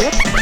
Whoop.